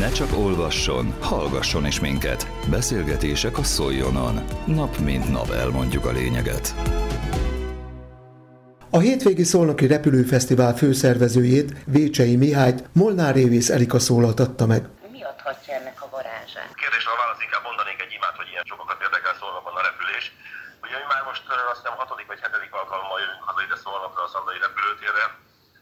Ne csak olvasson, hallgasson is minket. Beszélgetések a Szoljonon. Nap mint nap elmondjuk a lényeget. A hétvégi Szolnoki Repülőfesztivál főszervezőjét, Vécsei Mihályt Molnár Révész Erika szólaltatta meg. Mi adhatja ennek a varázsát? Kérdésre a válasz inkább mondanék egy imát, hogy ilyen sokakat érdekel Szolnokon a repülés. Ugye mi már most azt hiszem hatodik vagy hetedik alkalommal jövünk haza ide Szolnokra a Szandai repülőtérre.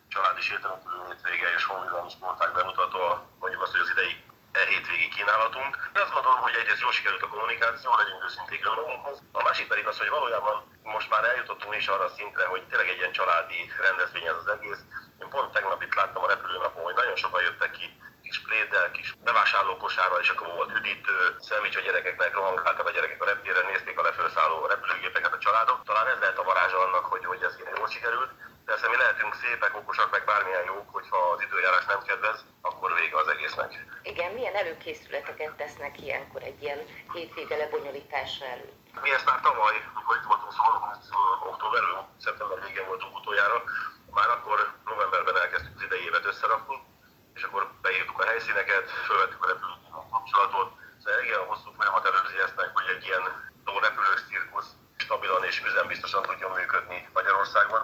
Családi sétálópülő hétvége és honvédelmi sportág bemutató, mondjuk azt, hogy az idei e hétvégi kínálatunk. De azt gondolom, hogy egyrészt jól sikerült a kommunikáció, legyünk őszinték magunkhoz. A másik pedig az, hogy valójában most már eljutottunk is arra a szintre, hogy tényleg egy ilyen családi rendezvény ez az egész. Én pont tegnap itt láttam a repülőnapon, hogy nagyon sokan jöttek ki kis pléddel, kis bevásárlókosárral, és akkor volt üdítő, szemics a gyerekeknek, rohangáltak a gyerekek a reptéren, nézték a lefelszálló repülőgépeket a családok. Talán ez lehet a varázsa annak, hogy, hogy ez ilyen jól sikerült. Persze mi lehetünk szépek, okosak, meg bármilyen jók, hogyha az időjárás nem kedvez, akkor vége az egésznek. Igen, milyen előkészületeket tesznek ilyenkor egy ilyen hétvége lebonyolítása előtt? Mi ezt már tavaly, amikor itt voltunk szóval, október, szeptember végén voltunk utoljára, már akkor novemberben elkezdtük az idei évet összerakni, és akkor beírtuk a helyszíneket, fölvettük a repülőgépet kapcsolatot. Szóval igen, a hosszú folyamat előzi ezt meg, hogy egy ilyen repülős cirkusz stabilan és üzembiztosan tudjon működni Magyarországon.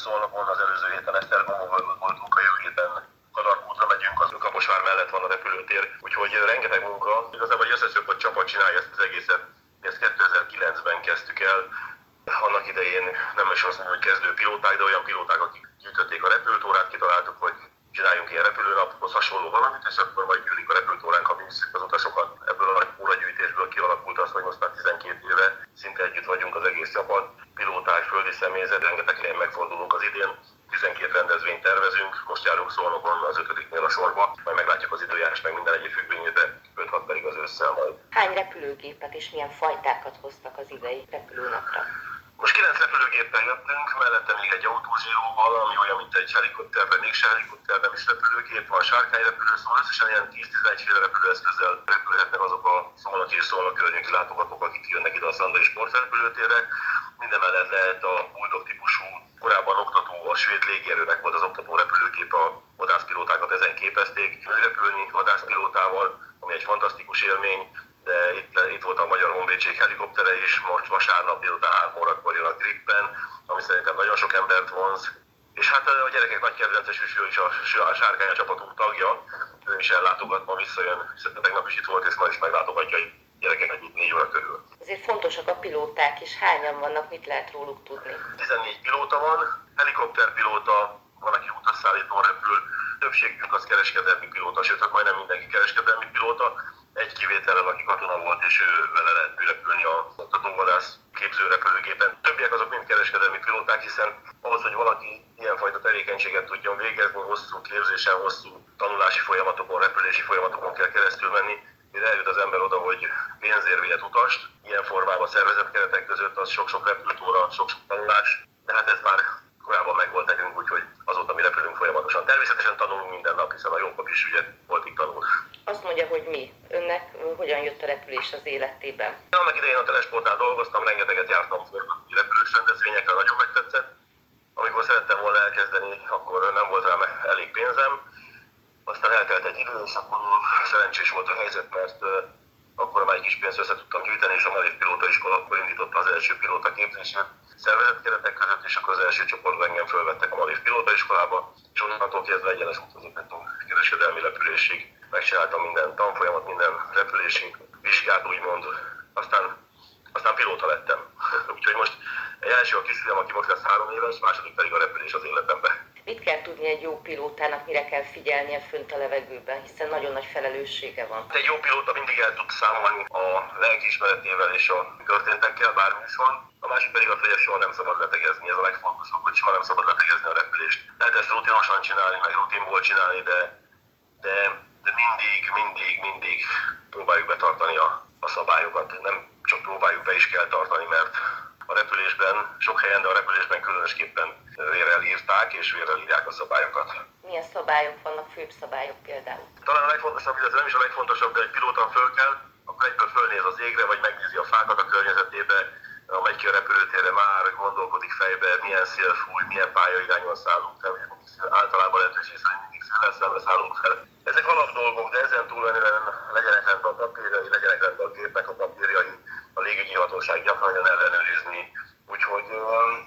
Csak Szolnokon, az előző héten Esztergomon voltunk, a jövő héten Kadarkútra megyünk, az Kaposvár mellett van a repülőtér, úgyhogy rengeteg munka. Igazából egy összeszokott csapat csinálja ezt az egészet. Mi ezt 2009-ben kezdtük el, annak idején nem is azt mondom, hogy kezdő pilóták, de olyan pilóták, akik gyűjtötték a repülőtórát, kitaláltuk, hogy csináljunk ilyen repülőnaphoz hasonló valamit, és akkor majd gyűlik a repülőtóránk, ami az utasokat. Ebből a óragyűjtésből kialakult az, hogy most már 12 éve szinte együtt vagyunk az egész csapat, pilóták, földi személyzet, rengeteg helyen megfordulunk az idén. 12 rendezvényt tervezünk, most járunk Szolnokon az ötödiknél a sorba, majd meglátjuk az időjárás meg minden egyéb függvényét, de 5-6 pedig az ősszel majd. Hány repülőgépet és milyen fajtákat hoztak az idei repülőnapra? Most 9 repülőgéppel jöttünk, mellette még egy autózsíróval, ami olyan, mint egy helikopter, de még se helikopter, nem is repülőgép, van sárkányrepülő, szóval összesen ilyen 10-11 féle repülőeszközzel repülhetnek azok a szolnak és szolnak környéki látogatók, akik jönnek ide a Szandai sportrepülőtérre. Minden mellett a Bulldog típusú, korábban oktató, a svéd légierőnek volt az oktató repülőgép, a vadászpilótákat ezen képezték, repülni vadászpilótával, ami egy fantasztikus élmény, de itt, itt volt a Magyar Honvédség helikoptere is, most vasárnap délután 3 órakor jön a Grippen, ami szerintem nagyon sok embert vonz. És hát a gyerekek nagy kedvence Süső is a, a sárkány a csapatunk tagja, ő is ellátogat, ma visszajön, hiszen tegnap is itt volt, és ma is meglátogatja egy gyerekek Azért fontosak a pilóták, és hányan vannak, mit lehet róluk tudni? 14 pilóta van, helikopterpilóta, van, aki utasszállítón repül, többségünk az kereskedelmi pilóta, sőt, hát majdnem mindenki kereskedelmi pilóta, egy kivétellel, aki katona volt, és ő vele lehet repülni a oktatóvadász képző repülőgépen. Többiek azok mind kereskedelmi pilóták, hiszen ahhoz, hogy valaki ilyenfajta tevékenységet tudjon végezni, hosszú képzésen, hosszú tanulási folyamatokon, repülési folyamatokon kell keresztül menni, eljut az ember oda, hogy pénzérvényt utast, ilyen formában szervezett keretek között, az sok-sok repülőtóra, sok-sok tanulás, de hát ez már korábban megvolt nekünk, úgyhogy azóta mi repülünk folyamatosan. Természetesen tanulunk minden nap, hiszen a jókap is ugye voltig tanul. Azt mondja, hogy mi? Önnek hogyan jött a repülés az életében? Annak idején a telesportnál dolgoztam, rengeteget jártam repülős rendezvényekre, nagyon megtetszett. Amikor szerettem volna elkezdeni, akkor nem volt rá elég pénzem. Aztán eltelt egy idő, és akkor szerencsés volt a helyzet, mert akkor már egy kis pénzt össze tudtam gyűjteni, és a Malév Pilóta Iskola akkor indította az első pilóta képzését szervezett keretek között, és akkor az első csoportban engem fölvettek a Malév Pilóta Iskolába, és onnantól kezdve egyenes út a kereskedelmi repülésig. Megcsináltam minden tanfolyamat, minden repülési vizsgát, úgymond. Aztán, aztán pilóta lettem. Úgyhogy most egy első a kisfiam, aki most lesz három éves, második pedig a repülés az életemben. Mit kell tudni egy jó pilótának, mire kell figyelnie fönt a levegőben, hiszen nagyon nagy felelőssége van? Egy jó pilóta mindig el tud számolni a lelkiismeretével és a történtekkel, bármi is van. A másik pedig az, hogy soha nem szabad letegezni, ez a legfontosabb, hogy soha nem szabad letegezni a repülést. Lehet ezt rutinosan csinálni, meg rutinból csinálni, de, de, de mindig, mindig, mindig próbáljuk betartani a, a szabályokat. Nem csak próbáljuk be is kell tartani, mert a repülésben, sok helyen, de a repülésben különösképpen vérrel írták és vérrel írják a szabályokat. Milyen szabályok vannak, főbb szabályok például? Talán a legfontosabb, illetve nem is a legfontosabb, de egy pilóta föl kell, akkor egyből fölnéz az égre, vagy megnézi a fákat a környezetébe, amegy ki a repülőtérre már gondolkodik fejbe, milyen szél fúj, milyen pályairányon szállunk, általában lehetőség szerint mindig széles szemre szállunk fel. Ezek alap dolgok, de ezen túlmenően legyenek rend a papírjai, legyenek rend a gépnek a papírjai, a légügyi hatóság gyakran ellenőrizni. Úgyhogy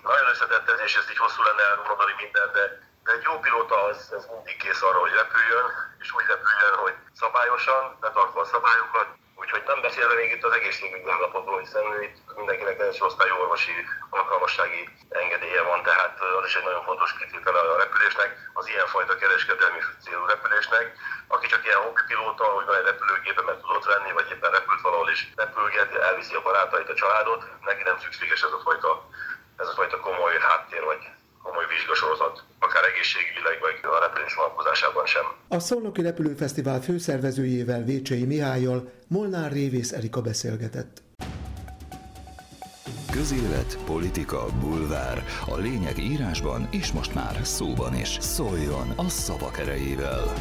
nagyon összetett ez, és ezt így hosszú lenne elmondani minden, de, de egy jó pilóta az, az mindig kész arra, hogy repüljön, és úgy repüljön, hogy szabályosan, betartva a szabályokat, Úgyhogy nem beszélve még itt az egészségügyi állapotról, hiszen itt mindenkinek első osztályú orvosi alkalmassági engedélye van, tehát az is egy nagyon fontos kritikele a repülésnek, az ilyenfajta kereskedelmi célú repülésnek. Aki csak ilyen pilóta, hogy van egy repülőgépe, meg tudott venni, vagy éppen repült valahol is repülget, elviszi a barátait, a családot, neki nem szükséges ez a fajta, ez a fajta komoly háttér, vagy egészségügyileg, vagy a repülés vonatkozásában sem. A Szolnoki Repülőfesztivál főszervezőjével Vécsei Mihályjal Molnár Révész Erika beszélgetett. Közélet, politika, bulvár. A lényeg írásban és most már szóban is. Szóljon a szavak erejével!